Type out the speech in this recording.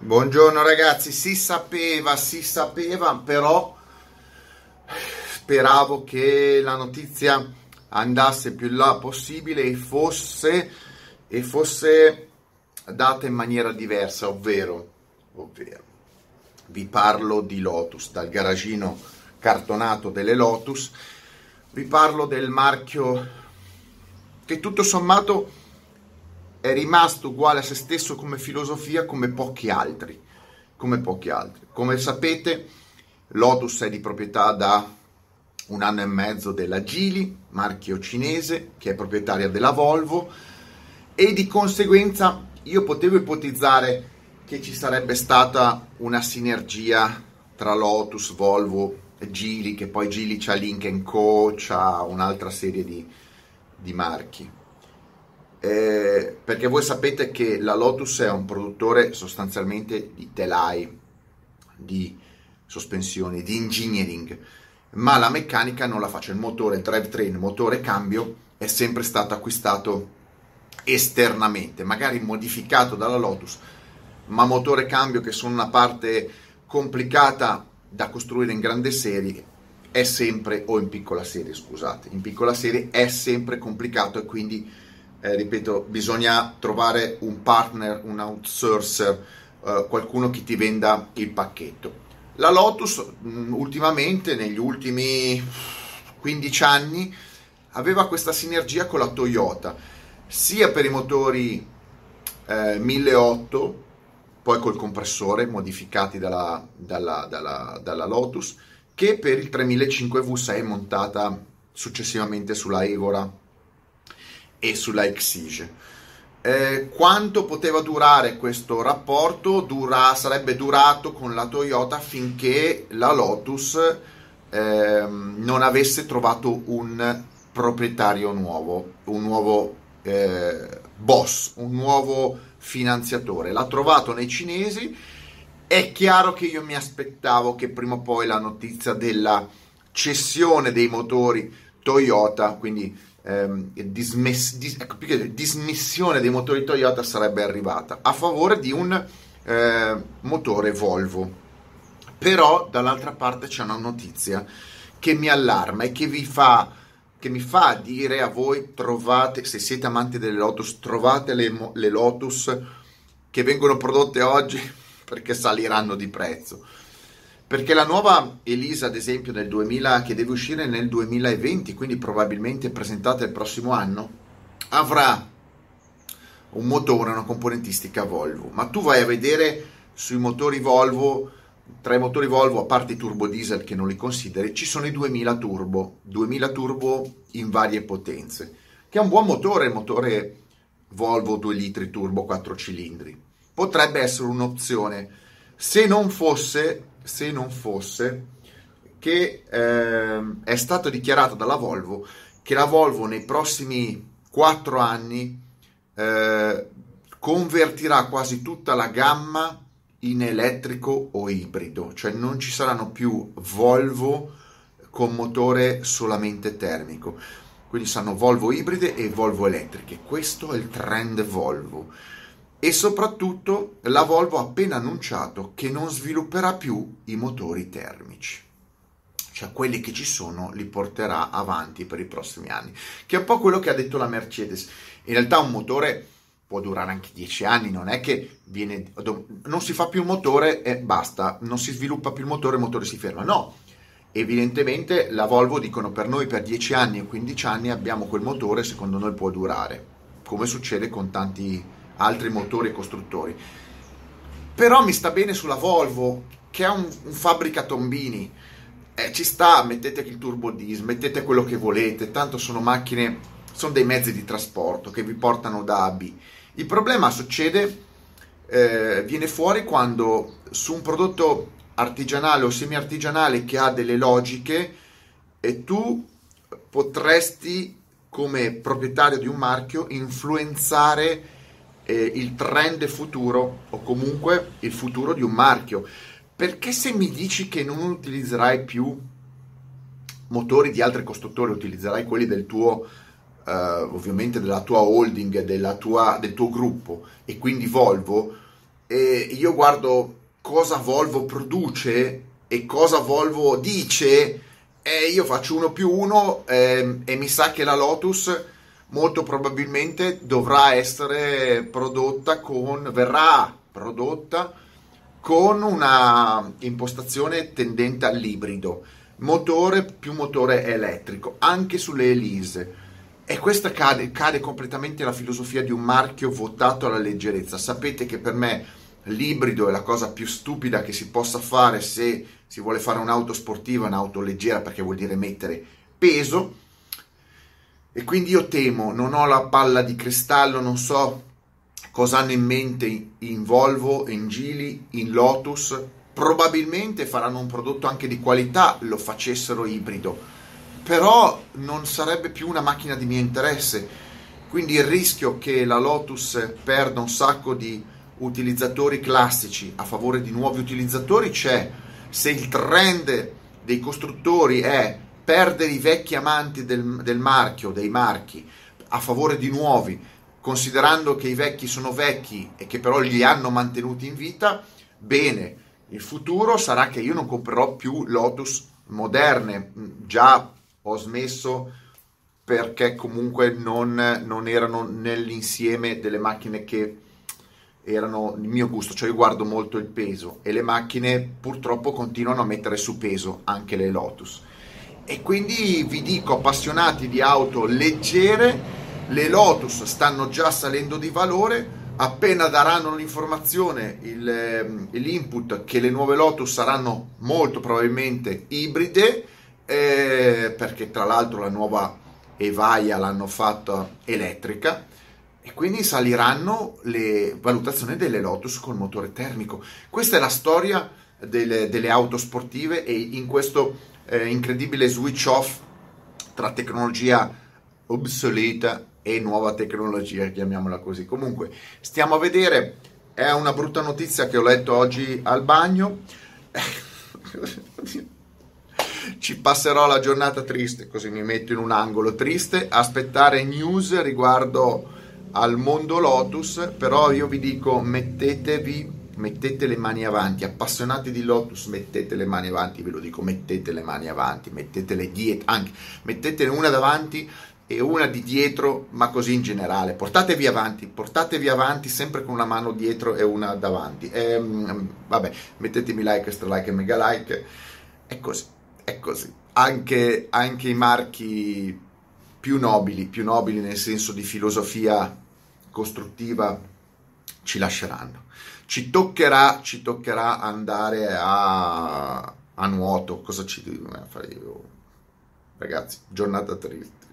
Buongiorno ragazzi, si sapeva, si sapeva, però speravo che la notizia andasse più in là possibile e fosse, e fosse data in maniera diversa, ovvero, ovvero, vi parlo di Lotus, dal garagino cartonato delle Lotus, vi parlo del marchio che tutto sommato è rimasto uguale a se stesso come filosofia come pochi altri. Come pochi altri. Come sapete, Lotus è di proprietà da un anno e mezzo della Gili, marchio cinese, che è proprietaria della Volvo, e di conseguenza io potevo ipotizzare che ci sarebbe stata una sinergia tra Lotus, Volvo e Gili, che poi Gili c'ha Link Co, c'ha un'altra serie di, di marchi eh, perché voi sapete che la Lotus è un produttore sostanzialmente di telai, di sospensioni, di engineering, ma la meccanica non la faccio, il motore, il drivetrain, il motore cambio è sempre stato acquistato esternamente, magari modificato dalla Lotus, ma motore cambio che sono una parte complicata da costruire in grande serie è sempre, o in piccola serie scusate, in piccola serie è sempre complicato e quindi eh, ripeto, bisogna trovare un partner, un outsourcer, eh, qualcuno che ti venda il pacchetto. La Lotus mh, mm, ultimamente, negli ultimi 15 anni, aveva questa sinergia con la Toyota, sia per i motori eh, 1008, poi col compressore modificati dalla, dalla, dalla, dalla Lotus, che per il 3005 V6 montata successivamente sulla Evora e sulla Exige. Eh, quanto poteva durare questo rapporto? Dura, sarebbe durato con la Toyota finché la Lotus eh, non avesse trovato un proprietario nuovo, un nuovo eh, boss, un nuovo finanziatore. L'ha trovato nei cinesi. È chiaro che io mi aspettavo che prima o poi la notizia della cessione dei motori Toyota, quindi ehm, dismess- dis- ecco, dismissione dei motori Toyota sarebbe arrivata a favore di un eh, motore Volvo. Però dall'altra parte c'è una notizia che mi allarma e che vi fa che mi fa dire a voi trovate se siete amanti delle Lotus trovate le, le Lotus che vengono prodotte oggi perché saliranno di prezzo perché la nuova Elisa, ad esempio, nel 2000, che deve uscire nel 2020, quindi probabilmente presentata il prossimo anno, avrà un motore, una componentistica Volvo. Ma tu vai a vedere sui motori Volvo, tra i motori Volvo, a parte i turbo diesel che non li consideri, ci sono i 2000 turbo, 2000 turbo in varie potenze, che è un buon motore, il motore Volvo 2 litri turbo 4 cilindri. Potrebbe essere un'opzione se non fosse se non fosse che eh, è stato dichiarato dalla Volvo che la Volvo nei prossimi 4 anni eh, convertirà quasi tutta la gamma in elettrico o ibrido, cioè non ci saranno più Volvo con motore solamente termico. Quindi saranno Volvo ibride e Volvo elettriche. Questo è il trend Volvo e soprattutto la Volvo ha appena annunciato che non svilupperà più i motori termici. Cioè quelli che ci sono li porterà avanti per i prossimi anni, che è un po' quello che ha detto la Mercedes. In realtà un motore può durare anche 10 anni, non è che viene, non si fa più il motore e basta, non si sviluppa più il motore, il motore si ferma. No, evidentemente la Volvo dicono per noi per 10 anni o 15 anni abbiamo quel motore, secondo noi può durare, come succede con tanti altri motori e costruttori. Però mi sta bene sulla Volvo, che è un, un fabbrica tombini. Eh, ci sta, mettete il turbo diesel, mettete quello che volete, tanto sono macchine, sono dei mezzi di trasporto che vi portano da a B. Il problema succede, eh, viene fuori quando su un prodotto artigianale o semi-artigianale che ha delle logiche e tu potresti come proprietario di un marchio influenzare eh, il trend futuro o comunque il futuro di un marchio. Perché se mi dici che non utilizzerai più motori di altri costruttori, utilizzerai quelli del tuo, eh, ovviamente della tua holding, della tua, del tuo gruppo e quindi Volvo, e io guardo cosa Volvo produce e cosa Volvo dice e io faccio uno più uno eh, e mi sa che la Lotus molto probabilmente dovrà essere prodotta con verrà prodotta con una impostazione tendente all'ibrido motore più motore elettrico anche sulle Elise. E questa cade, cade completamente la filosofia di un marchio votato alla leggerezza. Sapete che per me l'ibrido è la cosa più stupida che si possa fare se si vuole fare un'auto sportiva, un'auto leggera perché vuol dire mettere peso e quindi io temo, non ho la palla di cristallo, non so cosa hanno in mente in Volvo, in Gili, in Lotus, probabilmente faranno un prodotto anche di qualità, lo facessero ibrido, però non sarebbe più una macchina di mio interesse, quindi il rischio che la Lotus perda un sacco di utilizzatori classici a favore di nuovi utilizzatori c'è. Se il trend dei costruttori è perdere i vecchi amanti del, del marchio, dei marchi, a favore di nuovi, considerando che i vecchi sono vecchi e che però li hanno mantenuti in vita, bene, il futuro sarà che io non comprerò più Lotus moderne, già ho smesso perché comunque non, non erano nell'insieme delle macchine che erano il mio gusto, cioè io guardo molto il peso e le macchine purtroppo continuano a mettere su peso, anche le Lotus. E quindi vi dico, appassionati di auto leggere, le Lotus stanno già salendo di valore, appena daranno l'informazione, il, ehm, l'input che le nuove Lotus saranno molto probabilmente ibride, eh, perché tra l'altro la nuova Evaia l'hanno fatta elettrica, e quindi saliranno le valutazioni delle Lotus col motore termico. Questa è la storia delle, delle auto sportive e in questo eh, incredibile switch off tra tecnologia obsoleta e nuova tecnologia, chiamiamola così. Comunque, stiamo a vedere, è una brutta notizia che ho letto oggi al bagno. Ci passerò la giornata triste, così mi metto in un angolo triste, aspettare news riguardo al mondo Lotus, però io vi dico mettetevi, mettete le mani avanti, appassionati di Lotus, mettete le mani avanti, ve lo dico, mettete le mani avanti, mettetele dietro, anche, mettetene una davanti e una di dietro, ma così in generale, portatevi avanti, portatevi avanti sempre con una mano dietro e una davanti. E, ehm, vabbè, mettetemi like, extra like e mega like, è così, è così. Anche, anche i marchi più nobili, più nobili nel senso di filosofia costruttiva, ci lasceranno. Ci toccherà, ci toccherà andare a, a nuoto. Cosa ci devo fare io? Ragazzi, giornata triste.